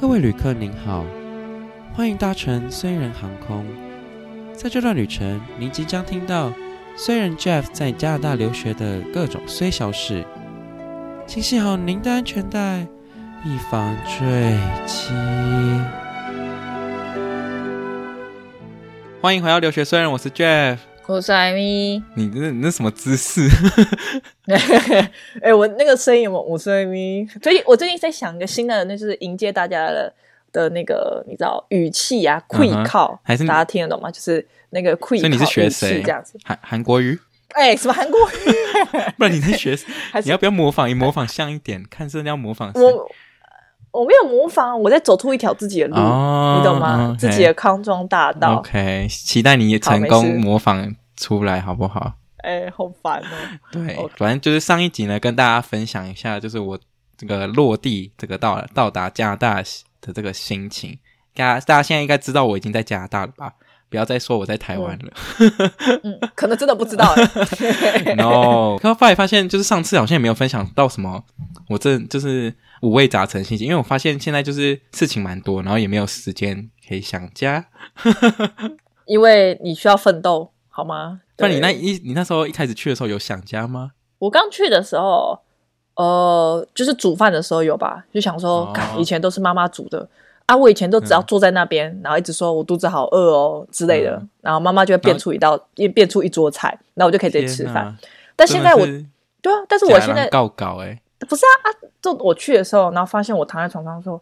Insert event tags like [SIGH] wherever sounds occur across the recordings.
各位旅客您好，欢迎搭乘虽然航空。在这段旅程，您即将听到虽然 Jeff 在加拿大留学的各种虽小事，请系好您的安全带，以防坠机。欢迎回到留学虽人，我是 Jeff，我是艾米。你那你那什么姿势？[LAUGHS] 哎、欸，我那个声音，我我是艾米。最近我最近在想一个新的，那就是迎接大家的的那个，你知道语气啊，愧靠，还是大家听得懂吗？就是那个愧靠。所以你是学谁？这样子，韩韩国语？哎、欸，什么韩国语？[LAUGHS] 不然你在学？你要不要模仿？你模仿像一点，看是要模仿谁？我我没有模仿，我在走出一条自己的路，哦、你懂吗？Okay. 自己的康庄大道。OK，期待你成功模仿出来，好不好？哎、欸，好烦哦。对，okay. 反正就是上一集呢，跟大家分享一下，就是我这个落地，这个到到达加拿大的这个心情。大家大家现在应该知道我已经在加拿大了吧？不要再说我在台湾了。嗯，嗯，可能真的不知道。[LAUGHS] no，然后后来发现，就是上次好像也没有分享到什么，我这就是。五味杂陈心情，因为我发现现在就是事情蛮多，然后也没有时间可以想家。[LAUGHS] 因为你需要奋斗，好吗？那你那一你那时候一开始去的时候有想家吗？我刚去的时候，呃，就是煮饭的时候有吧，就想说，哦、以前都是妈妈煮的啊，我以前都只要坐在那边，嗯、然后一直说我肚子好饿哦之类的，嗯、然后妈妈就会变出一道，变出一桌菜，那我就可以直接吃饭。但现在我，对啊，但是我现在告搞哎。不是啊啊！就我去的时候，然后发现我躺在床上说：“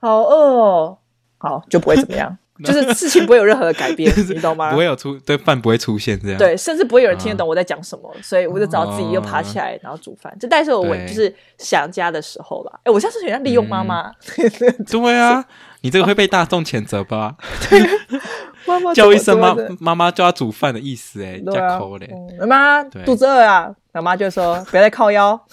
好饿哦。”好，就不会怎么样，[LAUGHS] 就是事情不会有任何的改变，你懂吗？不会有出对饭不会出现这样，对，甚至不会有人听得懂我在讲什么，所以我就只好自己又爬起来，然后煮饭。这但是我就是想家的时候啦。哎，我现在是想利用妈妈。对啊，[LAUGHS] 你这个会被大众谴责吧？[LAUGHS] 妈妈叫一声妈妈妈就要煮饭的意思哎，加口嘞，妈妈肚子饿啊。老妈就说：“不要再靠腰。[LAUGHS] ”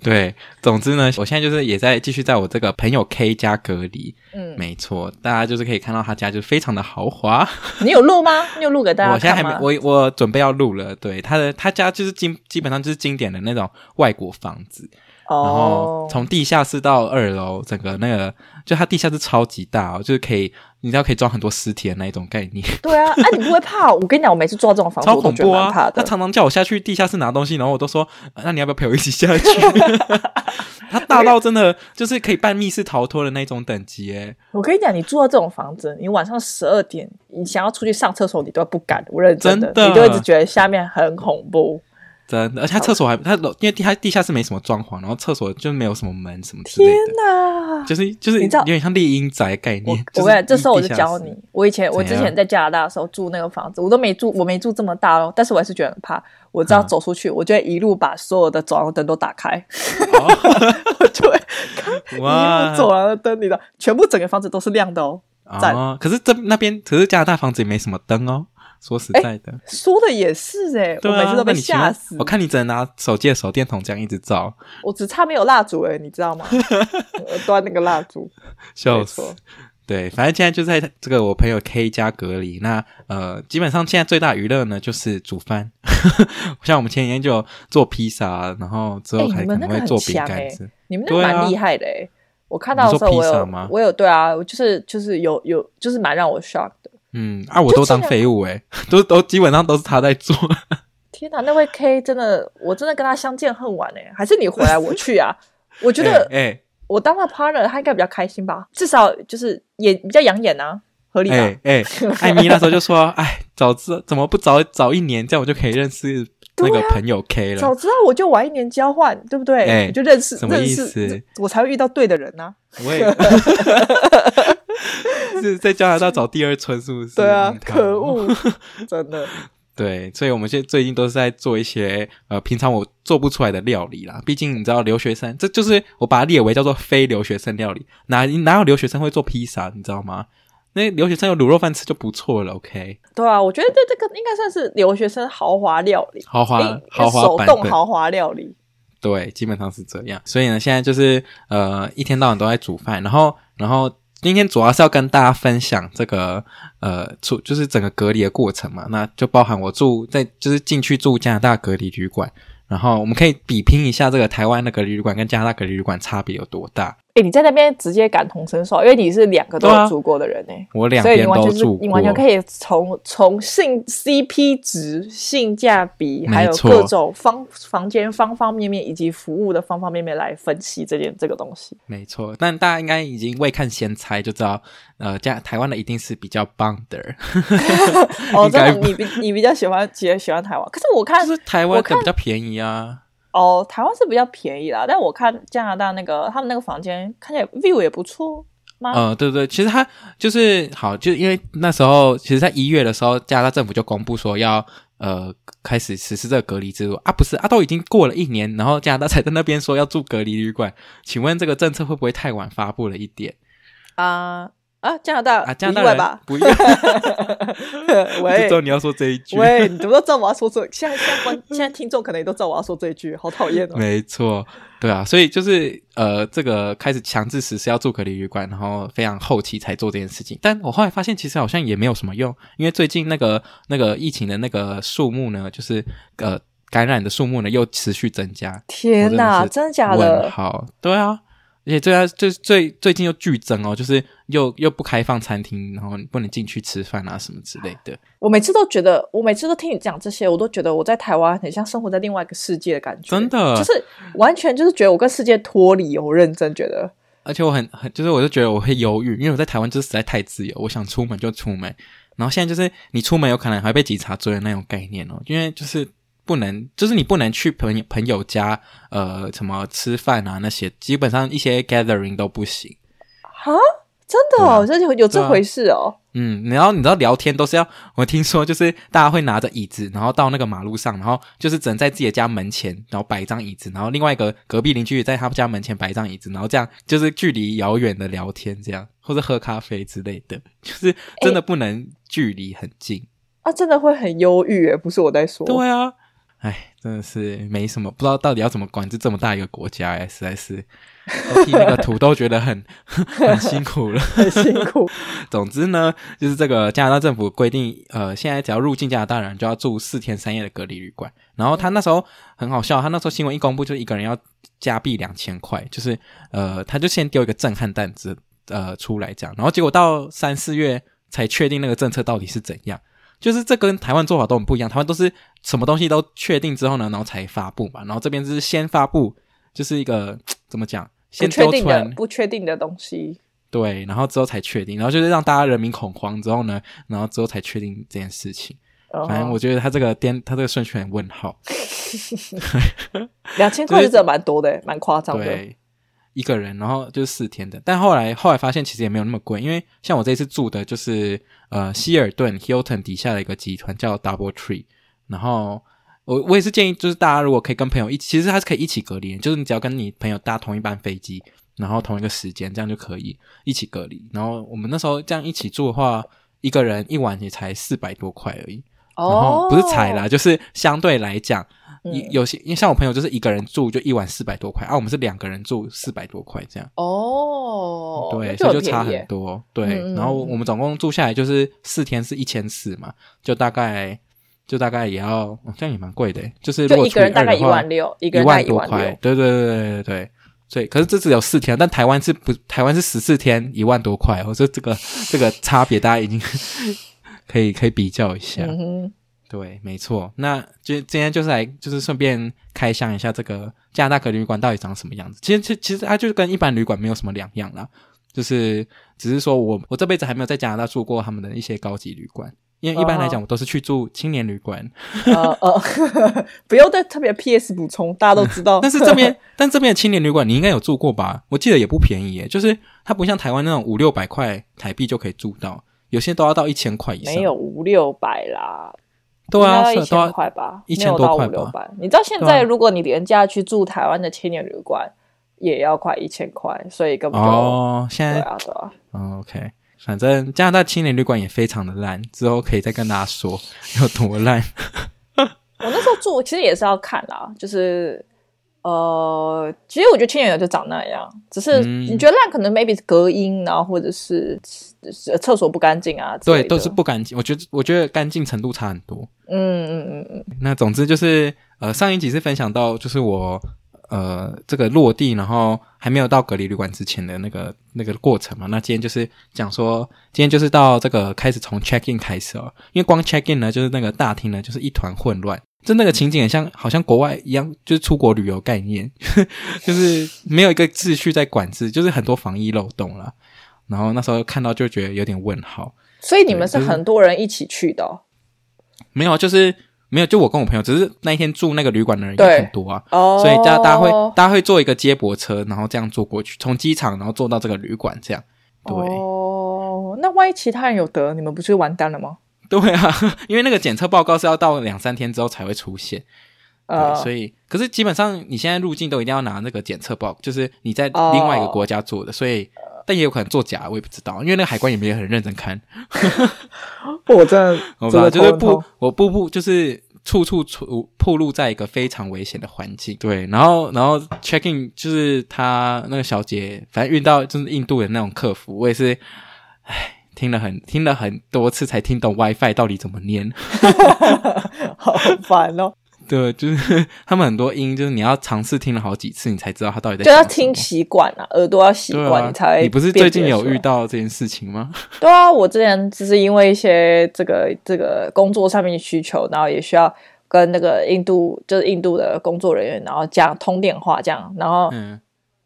对，总之呢，我现在就是也在继续在我这个朋友 K 家隔离。嗯，没错，大家就是可以看到他家就非常的豪华。[LAUGHS] 你有录吗？你有录给大家看？我现在还没，我我准备要录了。对，他的他家就是基基本上就是经典的那种外国房子。哦。然后从地下室到二楼，整个那个就它地下室超级大哦，就是可以。你知道可以装很多尸体的那一种概念。对啊，[LAUGHS] 哎、啊，你不会怕？我跟你讲，我每次住到这种房子，超恐怖啊！他常常叫我下去地下室拿东西，然后我都说：“那你要不要陪我一起下去？” [LAUGHS] 他大到真的就是可以办密室逃脱的那种等级诶。我跟你讲，你住到这种房子，你晚上十二点，你想要出去上厕所，你都不敢。我认真的，真的，你就一直觉得下面很恐怖。真的，而且他厕所还他楼，因为地下地下室没什么装潢，然后厕所就没有什么门什么的。天哪，就是就是你知道有点像猎鹰宅概念。我跟你讲，这时候我就教你。我以前我之前在加拿大的时候住那个房子，我都没住，我没住这么大哦，但是我还是觉得很怕。我只要走出去，我就会一路把所有的走廊灯都打开，我就会看一路走廊的灯，你知道，全部整个房子都是亮的哦。哦，可是这那边可是加拿大房子也没什么灯哦。说实在的，说的也是哎、欸，我每次都被吓死。我看你只能拿手机的手电筒这样一直照，我只差没有蜡烛哎，你知道吗？[LAUGHS] 我端那个蜡烛，笑死。对，反正现在就在这个我朋友 K 家隔离。那呃，基本上现在最大娱乐呢就是煮饭。[LAUGHS] 像我们前几天就做披萨，然后之后还可能会做饼干子。你们那蛮厉害的哎，我看到的时候我有，我有对啊，我就是就是有有就是蛮让我 shock 的。嗯啊，我都当废物哎，都都基本上都是他在做。[LAUGHS] 天哪，那位 K 真的，我真的跟他相见恨晚哎，还是你回来我去啊？[LAUGHS] 我觉得，哎，我当他 partner，他应该比较开心吧？至少就是也比较养眼啊，合理吧？哎哎，艾米那时候就说，[LAUGHS] 哎，早知怎么不早早一年，这样我就可以认识那个朋友 K 了。早知道我就晚一年交换，对不对？哎，就认识，什么意思？我才会遇到对的人呢。我也。[LAUGHS] 是在加拿大找第二春，是不是？对啊，可恶，[LAUGHS] 真的。[LAUGHS] 对，所以我们现在最近都是在做一些呃，平常我做不出来的料理啦。毕竟你知道，留学生这就是我把它列为叫做非留学生料理。哪哪有留学生会做披萨？你知道吗？那留学生有卤肉饭吃就不错了。OK。对啊，我觉得这这个应该算是留学生豪华料理，豪华豪华手动豪华料理。对，基本上是这样。所以呢，现在就是呃，一天到晚都在煮饭，然后然后。今天主要是要跟大家分享这个呃，出就是整个隔离的过程嘛，那就包含我住在就是进去住加拿大隔离旅馆，然后我们可以比拼一下这个台湾的隔离旅馆跟加拿大隔离旅馆差别有多大。哎，你在那边直接感同身受，因为你是两个都有住过的人呢。我两边都住过，你完全可以从从性 CP 值、性价比，还有各种方房间方方面面以及服务的方方面面来分析这件这个东西。没错，但大家应该已经未看先猜就知道，呃，加台湾的一定是比较棒的。[LAUGHS] 哦，真的，你比你比较喜欢喜喜欢台湾，可是我看是台湾的比较便宜啊。哦，台湾是比较便宜啦，但我看加拿大那个他们那个房间看起来 view 也不错。嗯、呃，对对，其实他就是好，就因为那时候，其实，在一月的时候，加拿大政府就公布说要呃开始实施这个隔离制度啊，不是啊，都已经过了一年，然后加拿大才在那边说要住隔离旅馆，请问这个政策会不会太晚发布了一点啊？啊，加拿大啊，加拿大吧，不意外。[LAUGHS] 我就知道你要说这一句。喂，你怎么都知道我要说这？现在现在观现在听众可能也都知道我要说这一句，好讨厌哦。没错，对啊，所以就是呃，这个开始强制实施要住隔离旅馆，然后非常后期才做这件事情。但我后来发现，其实好像也没有什么用，因为最近那个那个疫情的那个数目呢，就是呃感染的数目呢又持续增加。天哪，真的假的？好，对啊。而且最啊，最最最近又剧增哦，就是又又不开放餐厅，然后你不能进去吃饭啊什么之类的。我每次都觉得，我每次都听你讲这些，我都觉得我在台湾很像生活在另外一个世界的感觉。真的，就是完全就是觉得我跟世界脱离，我认真觉得。而且我很很，就是我就觉得我会犹豫，因为我在台湾就是实在太自由，我想出门就出门，然后现在就是你出门有可能还被警察追的那种概念哦，因为就是。不能，就是你不能去朋友朋友家，呃，什么吃饭啊那些，基本上一些 gathering 都不行。哈，真的哦，这有有这回事哦。嗯，然后你知道聊天都是要，我听说就是大家会拿着椅子，然后到那个马路上，然后就是只能在自己的家门前，然后摆一张椅子，然后另外一个隔壁邻居也在他们家门前摆一张椅子，然后这样就是距离遥远的聊天，这样或者喝咖啡之类的，[LAUGHS] 就是真的不能距离很近。欸、啊，真的会很忧郁诶，不是我在说。对啊。哎，真的是没什么，不知道到底要怎么管制这么大一个国家哎，实在是，[LAUGHS] 我替那个图都觉得很 [LAUGHS] 很辛苦了，很辛苦。总之呢，就是这个加拿大政府规定，呃，现在只要入境加拿大人就要住四天三夜的隔离旅馆。然后他那时候很好笑，他那时候新闻一公布，就一个人要加币两千块，就是呃，他就先丢一个震撼弹子呃出来这样，然后结果到三四月才确定那个政策到底是怎样。就是这跟台湾做法都很不一样，台湾都是什么东西都确定之后呢，然后才发布嘛。然后这边是先发布，就是一个 [TSK] 怎么讲，先丢出来不确定的东西。对，然后之后才确定，然后就是让大家人民恐慌之后呢，然后之后才确定这件事情。Uh-huh. 反正我觉得他这个颠，他这个顺序很问号。[LAUGHS] [LAUGHS] 两千块是真的蛮多的，蛮夸张的。对。一个人，然后就是四天的，但后来后来发现其实也没有那么贵，因为像我这次住的就是呃希尔顿 Hilton 底下的一个集团叫 Double Tree，然后我我也是建议就是大家如果可以跟朋友一起，其实它是可以一起隔离，就是你只要跟你朋友搭同一班飞机，然后同一个时间这样就可以一起隔离。然后我们那时候这样一起住的话，一个人一晚也才四百多块而已，然后不是才啦，就是相对来讲。有有些，因为像我朋友就是一个人住就一晚四百多块，啊，我们是两个人住四百多块这样。哦，对，所以就差很多。对，嗯、然后我们总共住下来就是四天是一千四嘛，就大概就大概也要，哦、这样也蛮贵的，就是如果一个人大概一万六，一万多块。对对对对对对，所以可是这只有四天，但台湾是不，台湾是十四天一万多块，我说这个这个差别大家已经 [LAUGHS] 可以可以比较一下。嗯对，没错。那就今天就是来，就是顺便开箱一下这个加拿大隔离旅馆到底长什么样子。其实，其其实它就是跟一般旅馆没有什么两样啦，就是只是说我我这辈子还没有在加拿大住过他们的一些高级旅馆，因为一般来讲我都是去住青年旅馆。呃 [LAUGHS] 呃，[LAUGHS] 不用再特别 PS 补充，大家都知道。但是这边，但这边的青年旅馆你应该有住过吧？我记得也不便宜耶，就是它不像台湾那种五六百块台币就可以住到，有些都要到一千块以上。没有五六百啦。对啊，一千块吧，一千多块五六百。你知道现在如果你廉价去住台湾的青年旅馆，也要快一千块，所以根本就哦，现在对啊对啊。哦，OK，反正加拿大青年旅馆也非常的烂，之后可以再跟大家说有多烂。[LAUGHS] 我那时候住其实也是要看啦，就是。呃，其实我觉得清远人就长那样，只是你觉得烂可能 maybe 是隔音，然后或者是厕所不干净啊。对，都是不干净。我觉得我觉得干净程度差很多。嗯嗯嗯嗯。那总之就是呃，上一集是分享到就是我呃这个落地，然后还没有到隔离旅馆之前的那个那个过程嘛。那今天就是讲说，今天就是到这个开始从 check in 开始哦，因为光 check in 呢，就是那个大厅呢，就是一团混乱。就那个情景很像，好像国外一样，就是出国旅游概念，[LAUGHS] 就是没有一个秩序在管制，就是很多防疫漏洞了。然后那时候看到就觉得有点问号。所以你们是很多人一起去的？哦就是？没有，就是没有，就我跟我朋友，只是那一天住那个旅馆的人也很多啊，所以大家大家会大家会坐一个接驳车，然后这样坐过去，从机场然后坐到这个旅馆，这样。对。哦，那万一其他人有得，你们不是完蛋了吗？对啊，[LAUGHS] 因为那个检测报告是要到两三天之后才会出现，呃，所以可是基本上你现在入境都一定要拿那个检测报，就是你在另外一个国家做的，呃、所以但也有可能作假，我也不知道，因为那个海关也没有很认真看。[LAUGHS] 我真的，[LAUGHS] 我吧，就是不，我步步就是处处处暴露在一个非常危险的环境。对，然后然后 checking 就是他那个小姐，反正遇到就是印度的那种客服，我也是，唉。听了很听了很多次才听懂 WiFi 到底怎么念，[LAUGHS] 好烦哦。对，就是 [LAUGHS] 他们很多音，就是你要尝试听了好几次，你才知道他到底在。就要听习惯啊，耳朵要习惯，啊、你才。你不是最近有遇到这件事情吗？[LAUGHS] 对啊，我之前只是因为一些这个这个工作上面的需求，然后也需要跟那个印度就是印度的工作人员，然后讲通电话这样，然后。嗯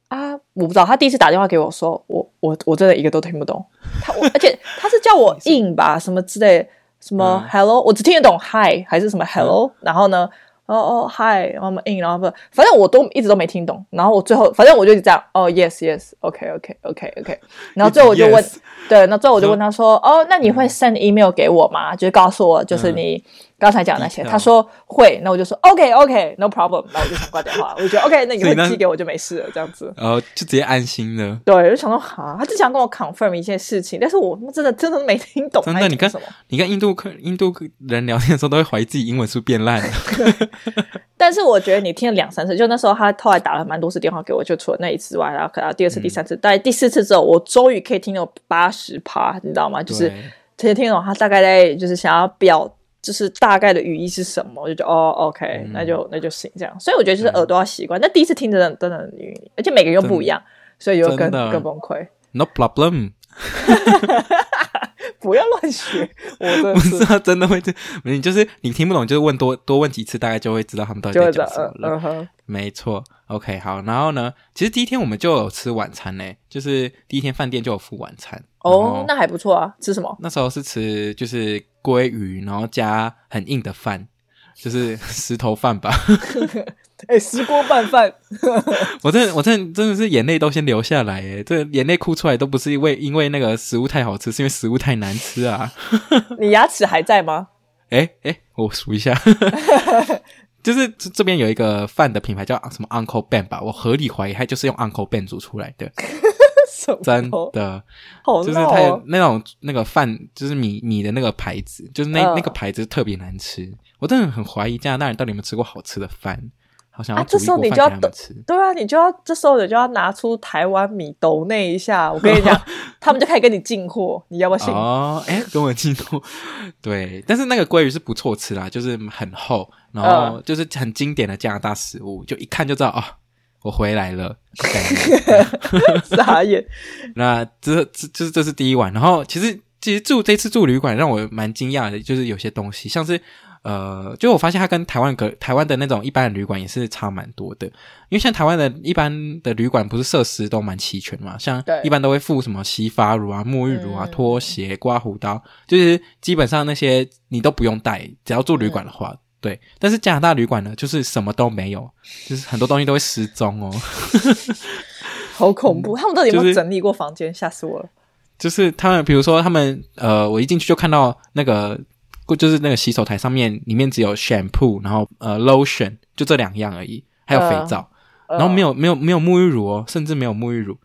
啊，我不知道，他第一次打电话给我说，我我我真的一个都听不懂。他我而且他是叫我 in 吧，什么之类，什么 hello，、嗯、我只听得懂 hi 还是什么 hello，、嗯、然后呢？哦哦后我们 in，然后不，反正我都一直都没听懂。然后我最后，反正我就这样，哦，Yes，Yes，OK，OK，OK，OK。[LAUGHS] 然后最后我就问，对，那最后我就问他说，哦，那你会 send email 给我吗？就是告诉我，就是你刚才讲那些。他说会，那我就说 OK，OK，No problem。然后我就想挂电话，[LAUGHS] 我就觉得 OK，那你会寄给我就没事了，这样子。然后就直接安心了。对，我就想说，哈，他只想跟我 confirm 一件事情，但是我真的真的没听懂。真的，你跟你跟印度客印度人聊天的时候，都会怀疑自己英文是不是变烂了。[LAUGHS] 但是我觉得你听了两三次，就那时候他后来打了蛮多次电话给我，就除了那一次之外，然后可能第二次、第三次，嗯、大概第四次之后，我终于可以听到八十趴，你知道吗？就是可以听懂他大概在就是想要表，就是大概的语义是什么，我就觉得哦，OK，、嗯、那就那就行这样。所以我觉得就是耳朵要习惯。那、嗯、第一次听真的真的很晕，而且每个人又不一样，所以又更更崩溃。No problem。[LAUGHS] 不要乱学，[LAUGHS] 我真的不知道真的会这，你就是你听不懂，就是问多多问几次，大概就会知道他们到底在讲什么了。嗯、没错，OK，好，然后呢，其实第一天我们就有吃晚餐呢，就是第一天饭店就有付晚餐。哦，那还不错啊，吃什么？那时候是吃就是鲑鱼，然后加很硬的饭，就是石头饭吧。[LAUGHS] 哎，石锅拌饭，[LAUGHS] 我真的，我真的真的是眼泪都先流下来哎，这眼泪哭出来都不是因为因为那个食物太好吃，是因为食物太难吃啊。[LAUGHS] 你牙齿还在吗？哎哎，我数一下，就是这这边有一个饭的品牌叫什么 Uncle Ben 吧，我合理怀疑它就是用 Uncle Ben 煮出来的，真的，好就是它有那种那个饭，就是米米的那个牌子，就是那、呃、那个牌子特别难吃，我真的很怀疑加拿大人到底有没有吃过好吃的饭。好像啊，这时候你就要等，对啊，你就要这时候你就要拿出台湾米抖那一下，我跟你讲，[LAUGHS] 他们就开始跟你进货，你要不要信？哦，哎，跟我进货，[LAUGHS] 对，但是那个鲑鱼是不错吃啦，就是很厚，然后就是很经典的加拿大食物，就一看就知道啊、哦，我回来了，[LAUGHS] 傻眼。[LAUGHS] 那这这就是这是第一晚，然后其实其实住这次住旅馆让我蛮惊讶的，就是有些东西像是。呃，就我发现它跟台湾隔台湾的那种一般的旅馆也是差蛮多的，因为像台湾的一般的旅馆不是设施都蛮齐全嘛，像一般都会附什么洗发乳啊、沐浴乳啊、拖鞋、刮胡刀，就是基本上那些你都不用带，只要住旅馆的话，嗯、对。但是加拿大旅馆呢，就是什么都没有，就是很多东西都会失踪哦，好恐怖！他们到底有没有整理过房间？吓、就是、死我了！就是他们，比如说他们，呃，我一进去就看到那个。就是那个洗手台上面，里面只有 shampoo，然后呃 lotion，就这两样而已，还有肥皂，呃、然后没有没有没有沐浴乳哦，甚至没有沐浴乳，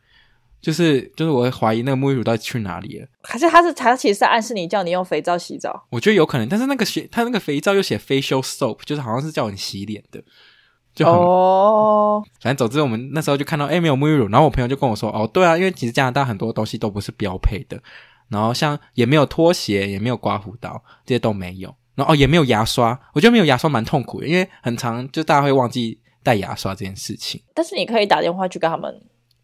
就是就是我会怀疑那个沐浴乳到底去哪里了？可是他是他其实是暗示你叫你用肥皂洗澡？我觉得有可能，但是那个写他那个肥皂又写 facial soap，就是好像是叫你洗脸的，[LAUGHS] 就很哦。反正总之我们那时候就看到诶没有沐浴乳，然后我朋友就跟我说哦对啊，因为其实加拿大很多东西都不是标配的。然后像也没有拖鞋，也没有刮胡刀，这些都没有。然后哦也没有牙刷，我觉得没有牙刷蛮痛苦的，因为很长就大家会忘记带牙刷这件事情。但是你可以打电话去跟他们，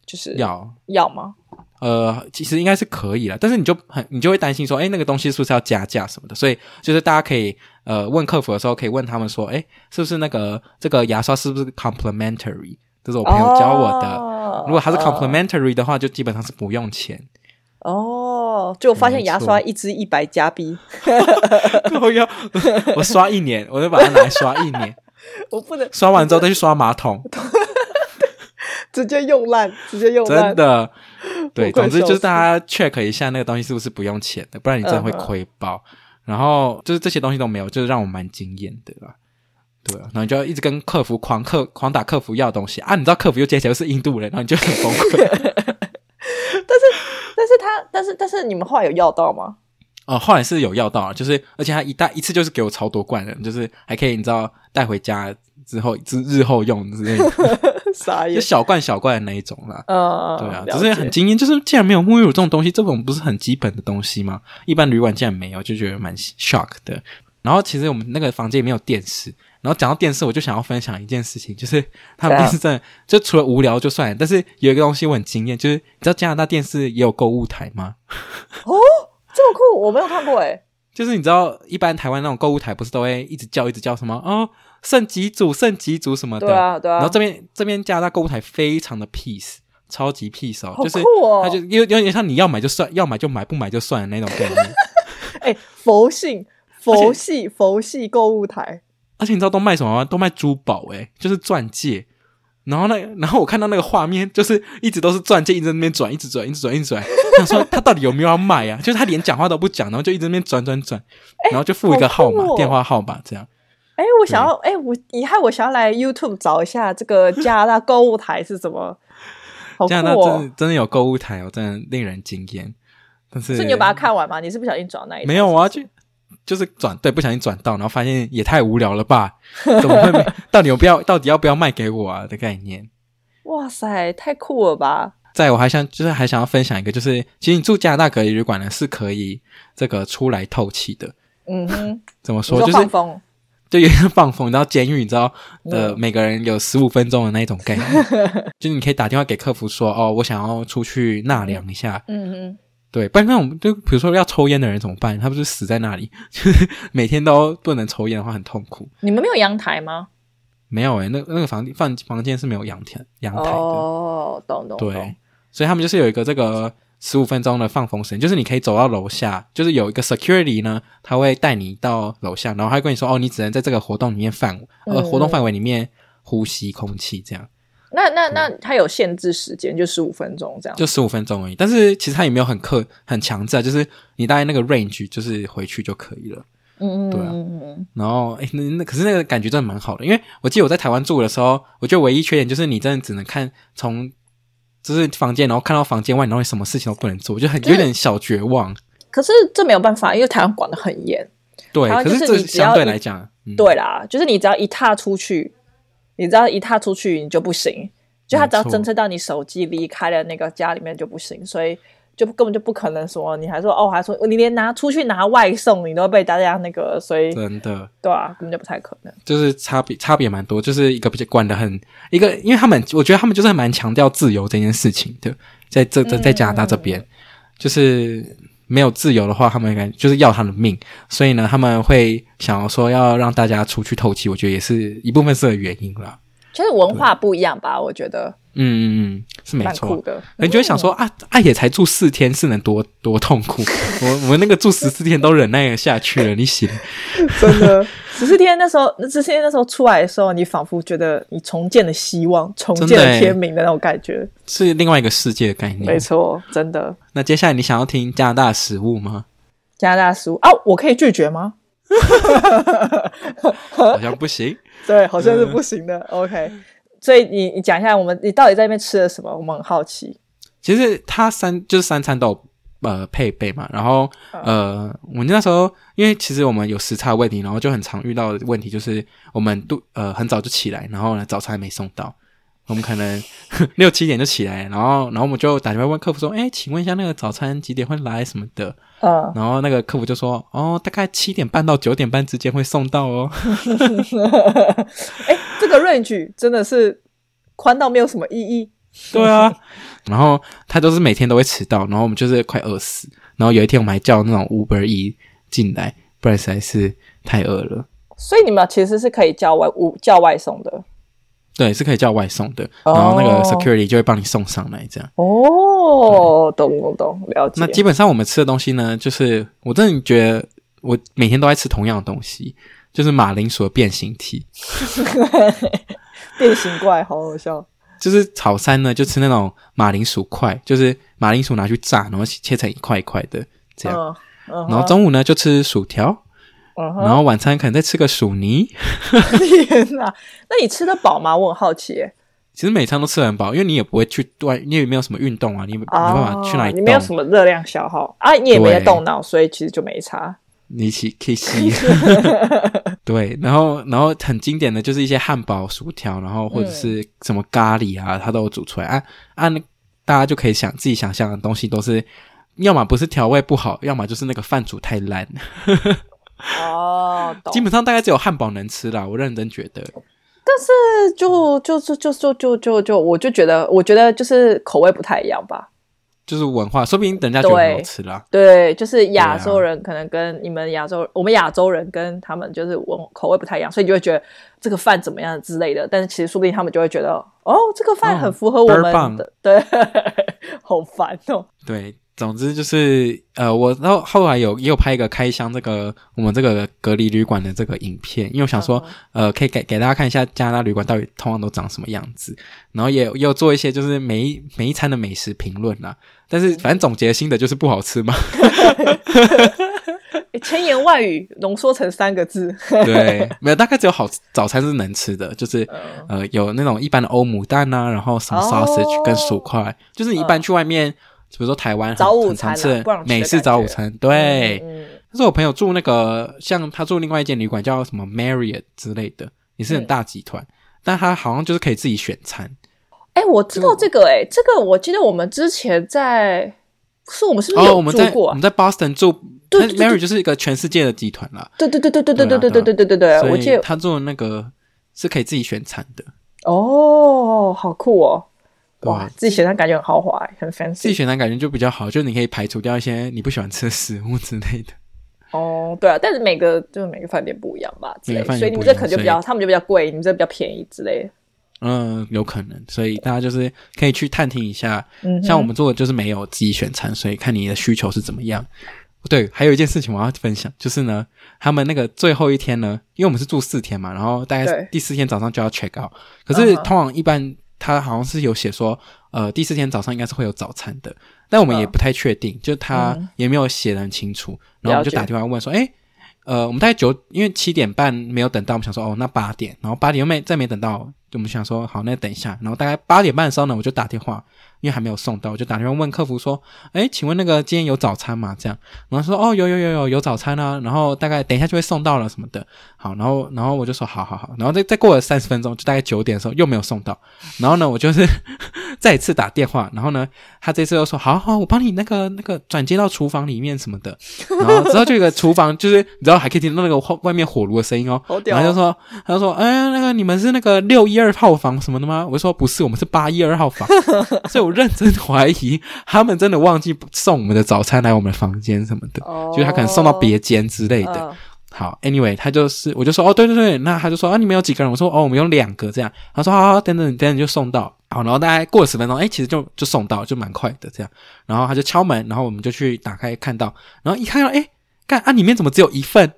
就是要要吗？呃，其实应该是可以了，但是你就很你就会担心说，哎，那个东西是不是要加价什么的？所以就是大家可以呃问客服的时候，可以问他们说，哎，是不是那个这个牙刷是不是 complimentary？这是我朋友教我的。哦、如果它是 complimentary 的话，哦、就基本上是不用钱。哦，就我发现牙刷一支一百加币，[LAUGHS] 我要我刷一年，我就把它拿来刷一年。[LAUGHS] 我不能刷完之后再去刷马桶。[LAUGHS] 直接用烂，直接用烂，真的。对，总之就是大家 check 一下那个东西是不是不用钱的，不然你真的会亏爆。Uh huh. 然后就是这些东西都没有，就是让我蛮惊艳的啦。对啊，然后你就要一直跟客服狂客狂打客服要东西啊，你知道客服又接起来又是印度人，然后你就很崩溃。[LAUGHS] 但是，但是他，但是，但是你们后来有要到吗？哦，后来是有要到啊，就是而且他一带一次就是给我超多罐的，就是还可以你知道带回家。之后之日后用之类的，[LAUGHS] 傻眼，就小罐小罐的那一种啦。嗯，对啊，只是很惊艳，就是竟然没有沐浴乳这种东西，这种不是很基本的东西吗？一般旅馆竟然没有，就觉得蛮 shock 的。然后其实我们那个房间也没有电视。然后讲到电视，我就想要分享一件事情，就是他们电视真的就除了无聊就算了，但是有一个东西我很惊艳，就是你知道加拿大电视也有购物台吗？[LAUGHS] 哦，这么酷，我没有看过诶。就是你知道，一般台湾那种购物台不是都会一直叫一直叫什么哦，剩几组剩几组什么的，对啊对啊。然后这边这边加拿大购物台非常的 peace，超级 peace 哦，哦，就是它就有有点像你要买就算，要买就买，不买就算的那种概念。[LAUGHS] 哎、欸，佛系佛系佛系购物台，而且你知道都卖什么吗？都卖珠宝哎，就是钻戒。然后那，然后我看到那个画面，就是一直都是钻戒，一直在那边转，一直转，一直转，一直转。他说他到底有没有要卖啊？就是他连讲话都不讲，然后就一直在那边转转转，[LAUGHS] 然后就付一个号码，电话号码这样。哎，我想要，哎，我以后我想要来 YouTube 找一下这个加拿大购物台是什么。哦、加拿大真的真的有购物台哦，真的令人惊艳。但是，是你有把它看完吗？你是不小心转那一？没有我要去。就是转对，不小心转到，然后发现也太无聊了吧？怎么会没？[LAUGHS] 到底要不要？到底要不要卖给我啊？的概念。哇塞，太酷了吧！在我还想就是还想要分享一个，就是其实你住加拿大隔离旅馆呢，是可以这个出来透气的。嗯哼，[LAUGHS] 怎么说？说放风就有点放风。你知道监狱，你知道呃，每个人有十五分钟的那种概念，[LAUGHS] 就是你可以打电话给客服说，哦，我想要出去纳凉一下。嗯嗯。对，不然那种就比如说要抽烟的人怎么办？他不是死在那里，就 [LAUGHS] 是每天都不能抽烟的话很痛苦。你们没有阳台吗？没有诶、欸，那那个房房房间是没有阳台阳台的。哦，懂懂。对，所以他们就是有一个这个十五分钟的放风时间，就是你可以走到楼下，就是有一个 security 呢，他会带你到楼下，然后他会跟你说，哦，你只能在这个活动里面范呃活动范围里面呼吸空气这样。那那那他有限制时间，就十五分钟这样，就十五分钟而已。但是其实他也没有很刻很强制啊，就是你大概那个 range 就是回去就可以了。嗯嗯，对啊。然后哎，那那可是那个感觉真的蛮好的，因为我记得我在台湾住的时候，我觉得唯一缺点就是你真的只能看从就是房间，然后看到房间外，然后你什么事情都不能做，我就很有点小绝望。可是这没有办法，因为台湾管的很严。对，可是这相对来讲，嗯、对啦，就是你只要一踏出去。你知道一踏出去你就不行，就他只要侦测到你手机离开了那个家里面就不行，所以就根本就不可能说你还说哦，还说你连拿出去拿外送你都被大家那个，所以真的对啊，根本就不太可能。就是差别差别蛮多，就是一个比较管的很一个，因为他们我觉得他们就是蛮强调自由这件事情的，在这在在加拿大这边，嗯、就是没有自由的话，他们感觉就是要他的命，所以呢，他们会想要说要让大家出去透气，我觉得也是一部分是个原因啦。其实文化不一样吧，我觉得。嗯嗯嗯，是没错。的。你就会想说啊，啊也才住四天，是能多多痛苦？[LAUGHS] 我我那个住十四天都忍耐了下去了，你行？真的，[LAUGHS] 十四天那时候，十四天那时候出来的时候，你仿佛觉得你重建了希望，重见了天明的那种感觉，是另外一个世界的概念。没错，真的。那接下来你想要听加拿大的食物吗？加拿大食物啊，我可以拒绝吗？[LAUGHS] 好像不行。[LAUGHS] 对，好像是不行的。嗯、OK，[LAUGHS] 所以你你讲一下，我们你到底在那边吃了什么？我们很好奇。其实他三就是三餐都有呃配备嘛，然后呃，我那时候因为其实我们有时差问题，然后就很常遇到的问题就是我们都呃很早就起来，然后呢早餐还没送到，我们可能 [LAUGHS] 六七点就起来，然后然后我们就打电话问客服说：“哎，请问一下那个早餐几点会来什么的？”嗯，然后那个客服就说：“哦，大概七点半到九点半之间会送到哦。[LAUGHS] ”哎，这个 range 真的是宽到没有什么意义。对啊，然后他都是每天都会迟到，然后我们就是快饿死。然后有一天我们还叫那种 Uber E 进来，不然实在是太饿了。所以你们其实是可以叫外物叫外送的。对，是可以叫外送的，然后那个 security 就会帮你送上来，这样。哦，懂懂懂，了解。那基本上我们吃的东西呢，就是我真的觉得我每天都在吃同样的东西，就是马铃薯的变形体。[LAUGHS] 变形怪，好好笑。就是早餐呢，就吃那种马铃薯块，就是马铃薯拿去炸，然后切成一块一块的这样。Uh, uh. 然后中午呢，就吃薯条。Uh. 然后晚餐可能再吃个薯泥。[LAUGHS] 天哪，那你吃得饱吗？我很好奇耶。其实每餐都吃得很饱，因为你也不会去外，你也没有什么运动啊，你没办法去哪里动。你没有什么热量消耗啊，你也没在动脑，所以其实就没差。你起可以吸。[LAUGHS] 对，然后然后很经典的就是一些汉堡、薯条，然后或者是什么咖喱啊，它都有煮出来啊。按、啊、大家就可以想自己想象的东西，都是要么不是调味不好，要么就是那个饭煮太烂。[LAUGHS] 哦，基本上大概只有汉堡能吃啦，我认真觉得。但是就就就就就就就就，我就觉得，我觉得就是口味不太一样吧。就是文化，说不定等下就很好吃啦。对，就是亚洲人可能跟你们亚洲，啊、我们亚洲人跟他们就是文口味不太一样，所以你就会觉得这个饭怎么样之类的。但是其实说不定他们就会觉得，哦，这个饭很符合我们对，[LAUGHS] 好烦哦。对。总之就是，呃，我然后后来有也有拍一个开箱这个我们这个隔离旅馆的这个影片，因为我想说，呃，可以给给大家看一下加拿大旅馆到底通常都长什么样子，然后也也有做一些就是每一每一餐的美食评论啦。但是反正总结新的就是不好吃嘛，[LAUGHS] 千言万语浓缩成三个字，[LAUGHS] 对，没有，大概只有好早餐是能吃的，就是呃有那种一般的欧姆蛋啊，然后什么 sausage 跟薯块，就是你一般去外面。比如说台湾早午餐是美式早午餐，对。嗯，但是我朋友住那个，像他住另外一间旅馆叫什么 Marriott 之类的，也是很大集团，嗯、但他好像就是可以自己选餐。哎、欸，我知道这个、欸，哎就，这个我记得我们之前在，是我们是不是有住过、啊？哦、我们在我们在 Boston 住，对对对对，Marriott 就是一个全世界的集团啦。对对对对对对对对对对对对对，我记得他住的那个是可以自己选餐的。哦，好酷哦。哇，自己选餐感觉很豪华，很 fancy。自己选餐感觉就比较好，就是你可以排除掉一些你不喜欢吃的食物之类的。哦，对啊，但是每个就是每个饭店不一样吧，之类的，所以你们这可能就比较，他们就比较贵，你们这比较便宜之类的。嗯，有可能，所以大家就是可以去探听一下。嗯，像我们做的就是没有自己选餐，所以看你的需求是怎么样。对，还有一件事情我要分享，就是呢，他们那个最后一天呢，因为我们是住四天嘛，然后大概第四天早上就要 check out，可是通常一般。他好像是有写说，呃，第四天早上应该是会有早餐的，但我们也不太确定，嗯、就他也没有写的很清楚，嗯、然后我们就打电话问说，哎，呃，我们大概九，因为七点半没有等到，我们想说，哦，那八点，然后八点又没再没等到，就我们想说，好，那等一下，然后大概八点半的时候呢，我就打电话。因为还没有送到，我就打电话问客服说：“哎，请问那个今天有早餐吗？”这样，然后说：“哦，有有有有有早餐啊。”然后大概等一下就会送到了什么的。好，然后然后我就说：“好好好。”然后再再过了三十分钟，就大概九点的时候又没有送到。然后呢，我就是 [LAUGHS] 再一次打电话，然后呢，他这次又说：“好好，我帮你那个那个转接到厨房里面什么的。”然后之后就有个厨房，就是你知道还可以听到那个外面火炉的声音哦。然后就说：“他就说，哎，那个你们是那个六一二号房什么的吗？”我就说：“不是，我们是八一二号房。” [LAUGHS] 所以我认真怀疑。他们真的忘记送我们的早餐来我们的房间什么的，oh, 就是他可能送到别间之类的。Uh. 好，Anyway，他就是，我就说，哦，对对对，那他就说，啊，你们有几个人？我说，哦，我们有两个这样。他说，好好，等等等等就送到。好，然后大概过了十分钟，哎，其实就就送到，就蛮快的这样。然后他就敲门，然后我们就去打开看到，然后一看到，哎，看啊，里面怎么只有一份？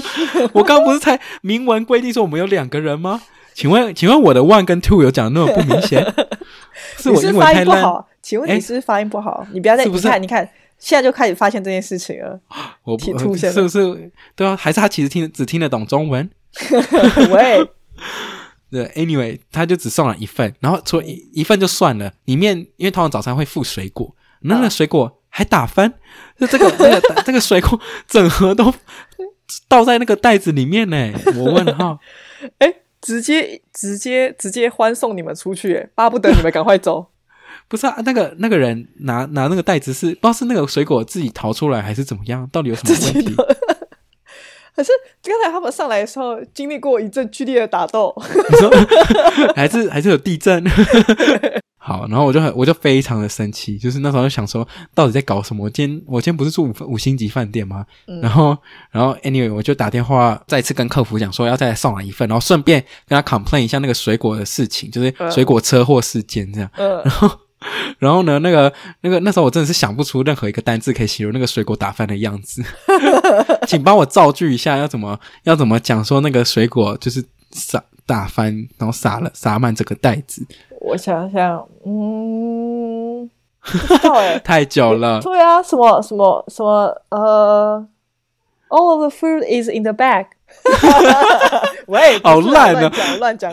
[LAUGHS] 我刚刚不是才明文规定说我们有两个人吗？请问，请问我的 one 跟 two 有讲的那么不明显？[LAUGHS] 是我英文太烂？请问你是不是发音不好？你不要再你看，你看，现在就开始发现这件事情了。我不出现是不是？对啊，还是他其实听只听得懂中文？[LAUGHS] 喂，对，Anyway，他就只送了一份，然后除了一一份就算了，里面因为通常早餐会附水果，那个水果还打翻，就这个这个这个水果整盒都倒在那个袋子里面呢。我问号，哎。直接直接直接欢送你们出去，巴不得你们赶快走。[LAUGHS] 不是啊，那个那个人拿拿那个袋子是不知道是那个水果自己逃出来还是怎么样？到底有什么问题？[LAUGHS] 可是刚才他们上来的时候经历过一阵剧烈的打斗，你说 [LAUGHS] 还是还是有地震？好，然后我就很我就非常的生气，就是那时候就想说，到底在搞什么？我今天我今天不是住五五星级饭店吗？嗯、然后然后 anyway 我就打电话再次跟客服讲说要再来送来一份，然后顺便跟他 complain 一下那个水果的事情，就是水果车祸事件这样。嗯、然 [LAUGHS] 后然后呢，那个那个那时候我真的是想不出任何一个单字可以形容那个水果打翻的样子，[LAUGHS] 请帮我造句一下，要怎么要怎么讲说那个水果就是撒打翻，然后洒了洒满整个袋子。我想想，嗯，不知道哎，[LAUGHS] 太久了。对啊，什么什么什么呃，All of the food is in the bag。[LAUGHS] [LAUGHS] 喂，好烂啊！乱讲乱讲，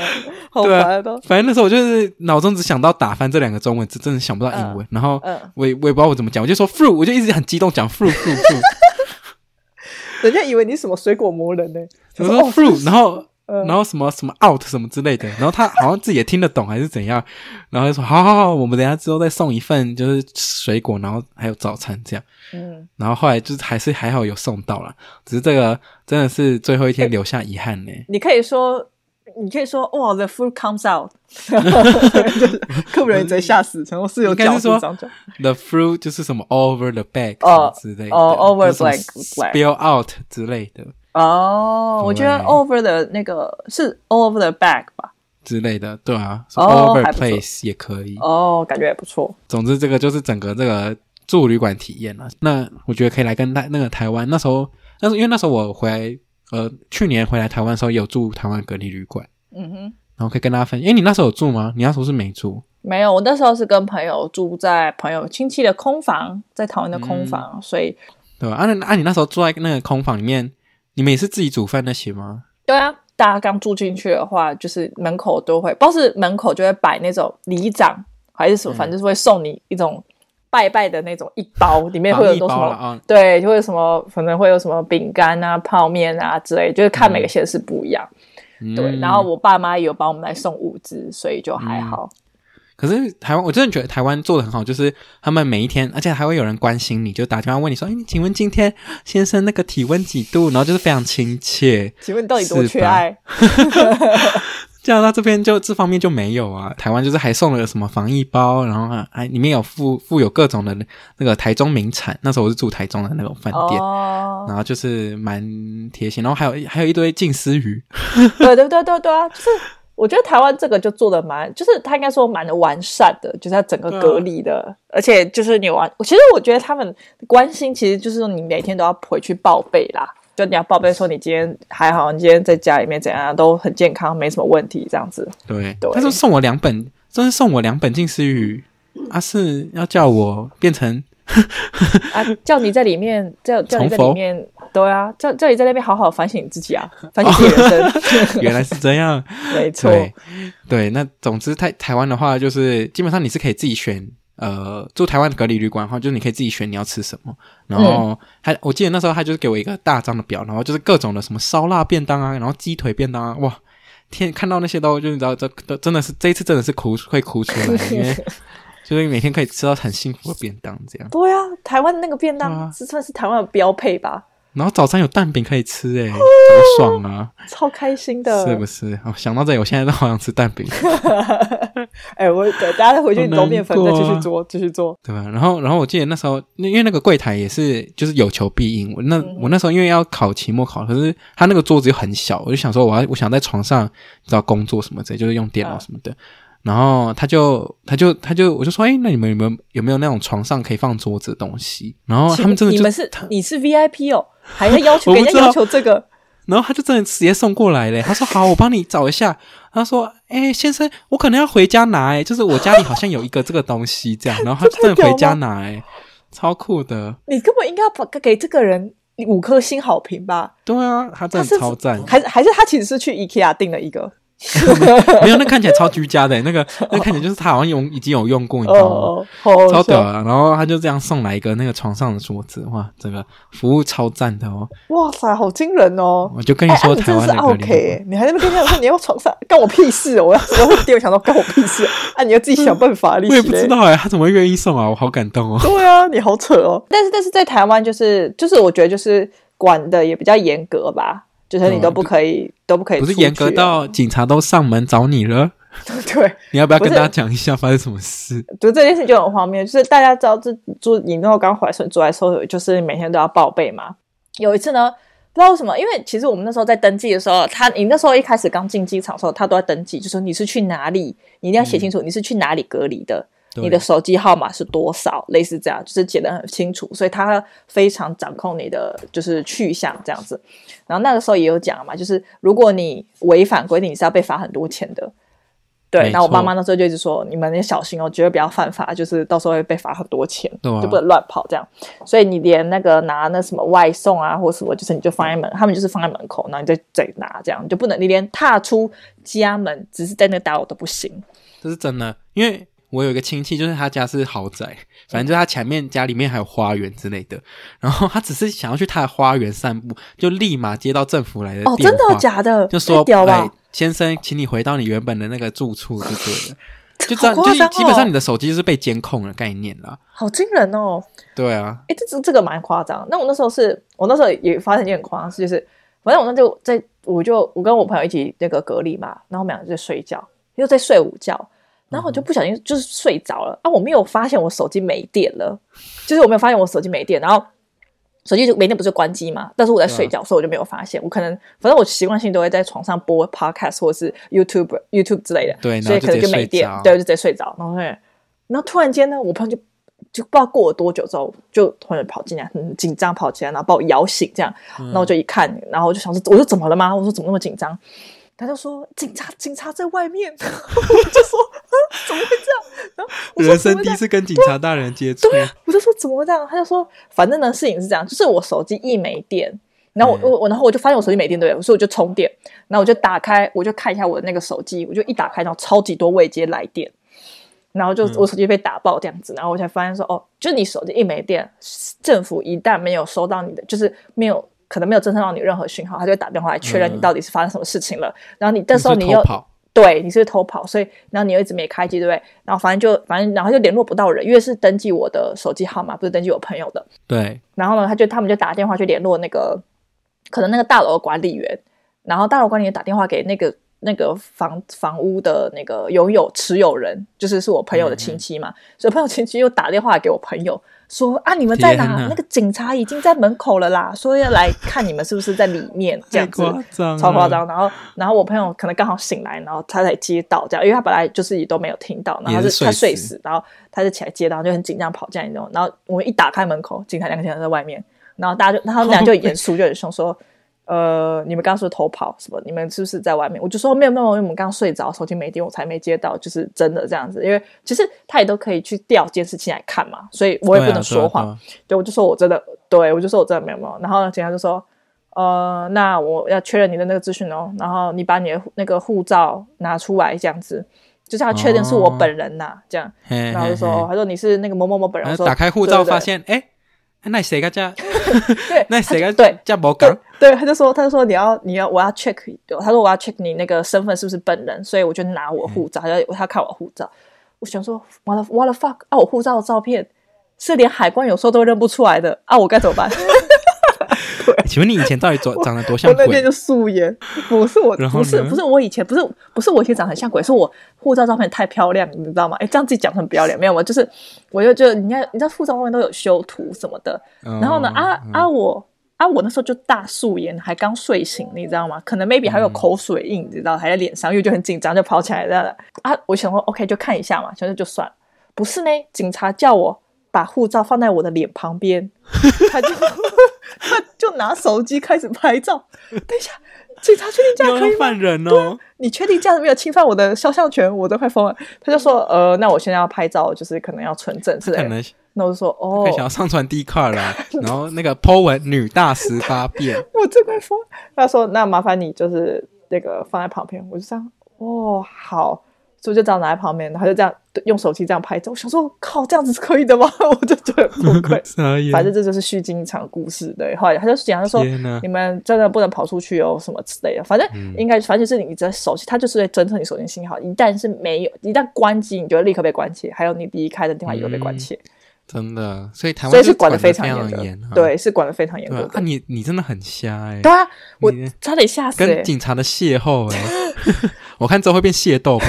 好烦都。反正那时候我就是脑中只想到打翻这两个中文字，真的想不到英文。然后，我也我也不知道我怎么讲，我就说 fruit，我就一直很激动讲 fruit fruit fruit。人家以为你什么水果魔人呢？我说 fruit，然后。然后什么什么 out 什么之类的，然后他好像自己也听得懂还是怎样，然后就说好好好，我们等下之后再送一份就是水果，然后还有早餐这样。嗯，然后后来就是还是还好有送到了，只是这个真的是最后一天留下遗憾呢。你可以说，你可以说哇，the food comes out，[LAUGHS] 客人直接吓死，然后是有讲是说 the fruit 就是什么 over the bag 哦之类的，哦 over the bag spill out 之类的。哦，oh, 对我觉得 over 的那个是 over the back 吧之类的，对啊 over place 也可以。哦，oh, 感觉也不错。总之，这个就是整个这个住旅馆体验了。那我觉得可以来跟台那个台湾那时候，那时候因为那时候我回来，呃，去年回来台湾的时候有住台湾隔离旅馆。嗯哼，然后可以跟大家分享。诶，你那时候有住吗？你那时候是没住？没有，我那时候是跟朋友住在朋友亲戚的空房，在台湾的空房，嗯、所以对吧？啊，那啊，你那时候住在那个空房里面。你们也是自己煮饭那些吗？对啊，大家刚住进去的话，就是门口都会，不知道是门口就会摆那种里长还是什么，嗯、反正就是会送你一种拜拜的那种一包，里面会有多什么？啊、对，就会有什么，可能会有什么饼干啊、泡面啊之类，就是看每个县市不一样。嗯、对，然后我爸妈也有帮我们来送物资，所以就还好。嗯可是台湾，我真的觉得台湾做的很好，就是他们每一天，而且还会有人关心你，就打电话问你说：“哎，请问今天先生那个体温几度？”然后就是非常亲切。请问你到底多缺爱？这样，他这边就这方面就没有啊。台湾就是还送了什么防疫包，然后还里面有附附有各种的那个台中名产。那时候我是住台中的那种饭店，哦、然后就是蛮贴心。然后还有还有一堆静思鱼。对对对对对啊，就是。我觉得台湾这个就做的蛮，就是他应该说蛮的完善的，就是他整个隔离的，啊、而且就是你完，其实我觉得他们关心，其实就是说你每天都要回去报备啦，就你要报备说你今天还好，你今天在家里面怎样都很健康，没什么问题这样子。对，对他说送我两本，真是送我两本近思语，啊是要叫我变成。[LAUGHS] 啊！叫你在里面，叫叫你在里面，佛对啊，叫叫你在那边好好反省自己啊，[LAUGHS] 反省自己人生。[LAUGHS] 原来是这样，没错错。对，那总之台台湾的话，就是基本上你是可以自己选，呃，住台湾隔离旅馆的话，就是你可以自己选你要吃什么。然后还，我记得那时候他就是给我一个大张的表，然后就是各种的什么烧腊便当啊，然后鸡腿便当啊，哇，天，看到那些都就你知道，这都真的是这一次真的是哭会哭出来，因为。就是每天可以吃到很幸福的便当，这样。对啊，台湾那个便当是算是台湾的标配吧。然后早餐有蛋饼可以吃，哎，多爽啊！超开心的，是不是？哦，想到这里，我现在都好想吃蛋饼。[LAUGHS] 哎，我等大家再回去揉面粉，再继续做，继续做，对吧？然后，然后我记得那时候，因为那个柜台也是就是有求必应。我那我那时候因为要考期末考，可是他那个桌子又很小，我就想说，我要我想在床上找工作什么之类，就是用电脑什么的。然后他就他就他就我就说，哎，那你们有没有有没有那种床上可以放桌子的东西？然后他们真的就你们是你是 VIP 哦，还要要求人家要求这个？然后他就真的直接送过来嘞。他说好，我帮你找一下。他说，哎，先生，我可能要回家拿，哎，就是我家里好像有一个这个东西这样。[LAUGHS] 然后他就真的回家拿，哎，超酷的。你根本应该要给给这个人五颗星好评吧？对啊，他真的超赞。还是还是他其实是去 IKEA 订了一个。[LAUGHS] 没有，那看起来超居家的，那个那看起来就是他好像用已经有用过，你知道吗？哦哦、超屌啊！然后他就这样送来一个那个床上的桌子，哇，这个服务超赞的哦！哇塞，好惊人哦！我就跟你说，台湾的 OK，你还在那边跟人家说你要床上，干我屁事！我要我会第二想到干我屁事 [LAUGHS] 啊！你要自己想办法。[LAUGHS] 我也不知道哎，他怎么会愿意送啊？我好感动哦！对啊，你好扯哦！但是但是在台湾就是就是我觉得就是管的也比较严格吧。就是你都不可以，都不可以。不是严格到警察都上门找你了？[LAUGHS] 对，[LAUGHS] 你要不要跟大家讲一下发生什么事？就这件事就很荒谬，就是大家知道，这住你那时候刚怀顺住在收，就是每天都要报备嘛。有一次呢，不知道为什么，因为其实我们那时候在登记的时候，他你那时候一开始刚进机场的时候，他都在登记，就说你是去哪里，你一定要写清楚你是去哪里隔离的。嗯你的手机号码是多少？类似这样，就是写的很清楚，所以他非常掌控你的就是去向这样子。然后那个时候也有讲嘛，就是如果你违反规定，你是要被罚很多钱的。对，然后我爸妈那时候就一直说，你们要小心哦，绝对不要犯法，就是到时候会被罚很多钱，就不能乱跑这样。所以你连那个拿那什么外送啊，或什么，就是你就放在门，他们就是放在门口，然后你再再拿这样，你就不能，你连踏出家门，只是在那打我都不行。这是真的，因为。我有一个亲戚，就是他家是豪宅，反正就是他前面家里面还有花园之类的。然后他只是想要去他的花园散步，就立马接到政府来的电话，哦，真的假的？就说：“哎，先生，请你回到你原本的那个住处就对了。[LAUGHS] ”就这样，哦、就基本上你的手机就是被监控的概念了。好惊人哦！对啊，哎，这这这个蛮夸张。那我那时候是我那时候也发生一件很夸张事，就是反正我那就在我就我跟我朋友一起那个隔离嘛，然后我们俩就在睡觉，又在睡午觉。然后我就不小心就是睡着了啊！我没有发现我手机没电了，就是我没有发现我手机没电，然后手机就没电不是关机嘛？但是我在睡觉，所以我就没有发现。我可能反正我习惯性都会在床上播 podcast 或者是 YouTube YouTube 之类的，对，所以可能就没电，对，就直接睡着。然后，然后突然间呢，我朋友就就不知道过了多久之后，就突然跑进来，很紧张跑起来，然后把我摇醒，这样。然后我就一看，然后我就想说，我说怎么了吗？我说怎么那么紧张？他就说警察，警察在外面。[LAUGHS] 我就说怎么会这样？然后人生第一次跟警察大人接触。对啊，我就说怎么会这样？他就说反正呢，事情是这样，就是我手机一没电，然后我我、嗯、然后我就发现我手机没电，对，所以我就充电，然后我就打开，我就看一下我的那个手机，我就一打开，然后超级多未接来电，然后就我手机被打爆这样子，然后我才发现说哦，就你手机一没电，政府一旦没有收到你的，就是没有。可能没有侦测到你任何讯号，他就会打电话来确认你到底是发生什么事情了。嗯、然后你这时候你又你对你是，是偷跑，所以然后你又一直没开机，对不对？然后反正就反正然后就联络不到人，因为是登记我的手机号码，不是登记我朋友的。对。然后呢，他就他们就打电话去联络那个可能那个大楼的管理员，然后大楼管理员打电话给那个那个房房屋的那个拥有持有人，就是是我朋友的亲戚嘛，嗯、所以朋友亲戚又打电话给我朋友。说啊，你们在哪？那个警察已经在门口了啦，说要来看你们是不是在里面，[LAUGHS] 这样子，超夸张。然后，然后我朋友可能刚好醒来，然后他才接到这样，因为他本来就是也都没有听到，然后他是他睡死，然后他就起来接到，就很紧张跑进来那种。然后我们一打开门口，警察两个警察在外面，然后大家就，然后他们俩就严肃，就很凶说。呃，你们刚刚是偷跑什么？你们是不是在外面？我就说没有没有，因为我们刚睡着，手机没电，我才没接到，就是真的这样子。因为其实他也都可以去调监视器来看嘛，所以我也不能说谎。对，我就说我真的，对我就说我真的没有没有。然后警察就说，呃，那我要确认你的那个资讯哦，然后你把你的那个护照拿出来，这样子，就是要确认是我本人呐、这样。然后就说，他说你是那个某某某本人。说打开护照发现，哎。那谁个家？对，那谁个对叫某刚？对，他就说，他就说你要你要我要 check，他说我要 check 你那个身份是不是本人，所以我就拿我护照，他要他看我护照。我想说，what the what the fuck 啊！我护照的照片是连海关有时候都认不出来的啊！我该怎么办？[LAUGHS] 请问你以前到底长长得多像鬼？我那天就素颜，不是我，不是不是我以前不是不是我以前长得很像鬼，是我护照照片太漂亮，你知道吗？哎，这样自己讲很不要脸，没有吗？就是我就就你看，你知道护照外面都有修图什么的，然后呢，啊啊我啊我那时候就大素颜，还刚睡醒，你知道吗？可能 maybe 还有口水印，你知道，还在脸上，因为就很紧张，就跑起来了啊！我想说，OK，就看一下嘛，现在就算了。不是呢，警察叫我把护照放在我的脸旁边，[LAUGHS] 他就。他就拿手机开始拍照。等一下，警察确定这样可以吗？犯人哦！你确定这样没有侵犯我的肖像权？我都快疯了。他就说：“呃，那我现在要拍照，就是可能要存证之类的。可能”那我就说：“哦，想要上传 Dcard 啦。[LAUGHS] ”然后那个 po 文女大十八变，[LAUGHS] 我真快疯。他说：“那麻烦你就是那个放在旁边。”我就这样，哦，好。所以就这样拿在旁边，然后就这样用手机这样拍照。我想说，靠，这样子是可以的吗？[LAUGHS] 我就觉得不 [LAUGHS] 会。反正这就是虚惊一场故事。对，后来他就讲，他说：“你们真的不能跑出去哦，什么之类的。反正应该，反正就是你在手机，它就是在侦测你手机信号。一旦是没有，一旦关机，你就会立刻被关切。还有你离开的电话也会被关切。嗯”真的，所以台湾所以是管的非常严的。对，是管的非常严格。那你你真的很瞎哎！对啊，我差点吓死。跟警察的邂逅哎，[LAUGHS] 我看之后会变械斗吧。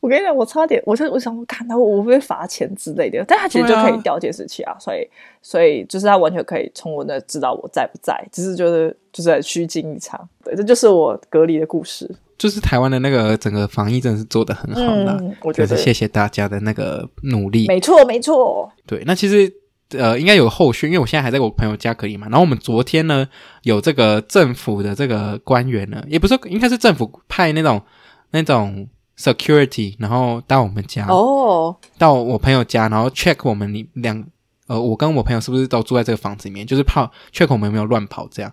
我跟你讲，我差点，我就我想我，看他我会不会罚钱之类的，但他其实就可以调监视器啊，啊所以所以就是他完全可以从我那知道我在不在，只是就是就是虚惊一场。对，这就是我隔离的故事。就是台湾的那个整个防疫真的是做得很好啦，嗯，我觉得谢谢大家的那个努力。没错，没错。对，那其实呃应该有后续，因为我现在还在我朋友家隔离嘛。然后我们昨天呢有这个政府的这个官员呢，也不是应该是政府派那种那种。Security，然后到我们家哦，oh. 到我朋友家，然后 check 我们两呃，我跟我朋友是不是都住在这个房子里面，就是怕 check 我们有没有乱跑，这样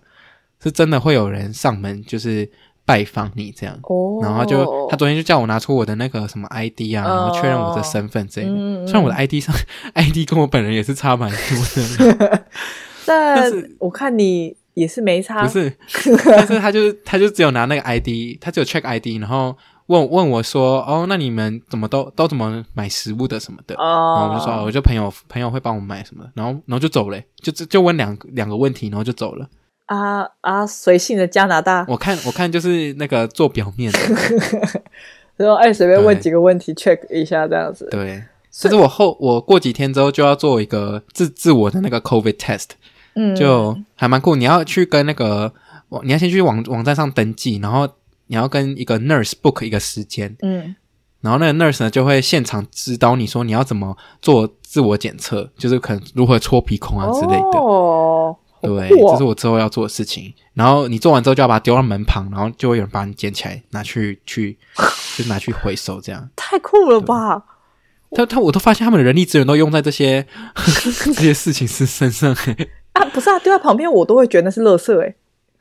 是真的会有人上门就是拜访你这样哦，oh. 然后就他昨天就叫我拿出我的那个什么 ID 啊，然后确认我的身份这样，oh. 虽然我的 ID 上 ID 跟我本人也是差蛮多的，[LAUGHS] 但是我看你也是没差，不是，[LAUGHS] 但是他就他就只有拿那个 ID，他只有 check ID，然后。问问我说哦，那你们怎么都都怎么买食物的什么的？哦，然后我就说，我就朋友朋友会帮我买什么，然后然后就走了，就就问两两个问题，然后就走了。啊啊，随性的加拿大，我看我看就是那个做表面的，[LAUGHS] 然后哎，随便问几个问题 check 一下这样子。对，这是我后我过几天之后就要做一个自自我的那个 COVID test，嗯，就还蛮酷。你要去跟那个网你要先去网网站上登记，然后。你要跟一个 nurse book 一个时间，嗯，然后那个 nurse 呢就会现场指导你说你要怎么做自我检测，就是可能如何戳鼻孔啊之类的。哦，对，这是我之后要做的事情。然后你做完之后就要把它丢到门旁，然后就会有人把你捡起来拿去去，[LAUGHS] 就拿去回收，这样太酷了吧？他他我都发现他们的人力资源都用在这些 [LAUGHS] 这些事情是身上。啊，不是啊，丢在旁边我都会觉得那是垃圾哎。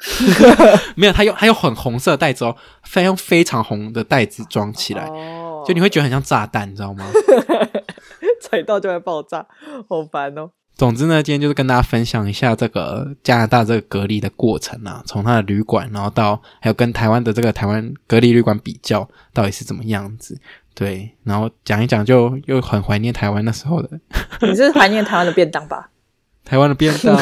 [LAUGHS] 没有，他用他用很红色的袋子哦，非用非常红的袋子装起来，oh. 就你会觉得很像炸弹，你知道吗？[LAUGHS] 踩到就会爆炸，好烦哦。总之呢，今天就是跟大家分享一下这个加拿大这个隔离的过程啊，从他的旅馆，然后到还有跟台湾的这个台湾隔离旅馆比较，到底是怎么样子？对，然后讲一讲，就又很怀念台湾那时候的。你是怀念台湾的便当吧？台湾的便当，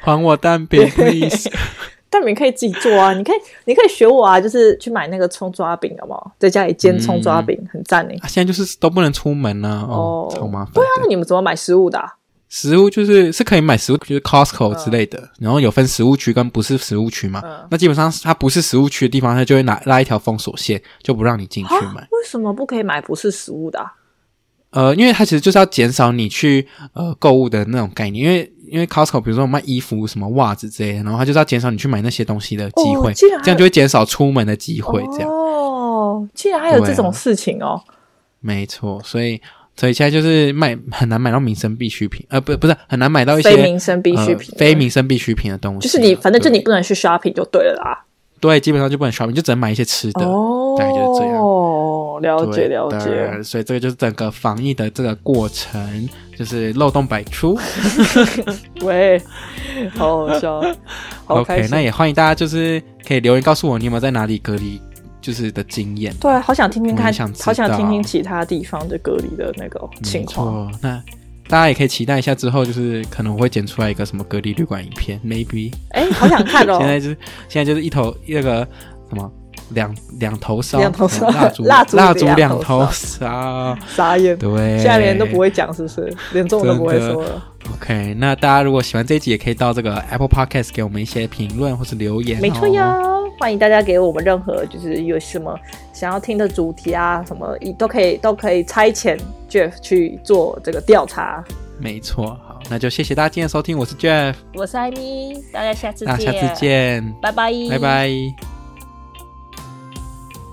还我蛋饼，please。[LAUGHS] 蛋饼可以自己做啊，你可以，你可以学我啊，就是去买那个葱抓饼，好不好？在家里煎葱抓饼，嗯、很赞诶。现在就是都不能出门呢、啊，哦，超麻烦。对啊，那你们怎么买食物的、啊？食物就是是可以买食物，就是 Costco 之类的，嗯、然后有分食物区跟不是食物区嘛。嗯、那基本上它不是食物区的地方，它就会拿拉一条封锁线，就不让你进去买。为什么不可以买不是食物的、啊？呃，因为它其实就是要减少你去呃购物的那种概念，因为因为 Costco 比如说卖衣服、什么袜子之类的，然后它就是要减少你去买那些东西的机会，哦、这样就会减少出门的机会。这样哦，竟然还有这种事情哦。没错，所以所以现在就是卖很难买到民生必需品，呃，不不是很难买到一些非民生必需品、呃、非民生必需品的东西，就是你反正就你不能去 shopping 就对了啦。对，基本上就不能 shopping，就只能买一些吃的，哦、大概就是这样。了解了解，所以这个就是整个防疫的这个过程，就是漏洞百出。[LAUGHS] 喂，好好笑 [LAUGHS] 好，OK，那也欢迎大家就是可以留言告诉我你有没有在哪里隔离，就是的经验。对，好想听听看，想好想听听其他地方的隔离的那个情况。那大家也可以期待一下之后，就是可能会剪出来一个什么隔离旅馆影片，maybe。哎，好想看哦！[LAUGHS] 现在就是现在就是一头那个什么。两两头烧，两头烧蜡烛，[LAUGHS] 蜡烛蜡烛两头烧，傻眼。对，现在连都不会讲，是不是？连中文都不会说了。OK，那大家如果喜欢这一集，也可以到这个 Apple Podcast 给我们一些评论或是留言。没错哟，欢迎大家给我们任何就是有什么想要听的主题啊，什么都可以都可以差遣 Jeff 去做这个调查。没错，好，那就谢谢大家今天的收听，我是 Jeff，我是艾米，大家下次见，那下次见，拜拜，拜拜。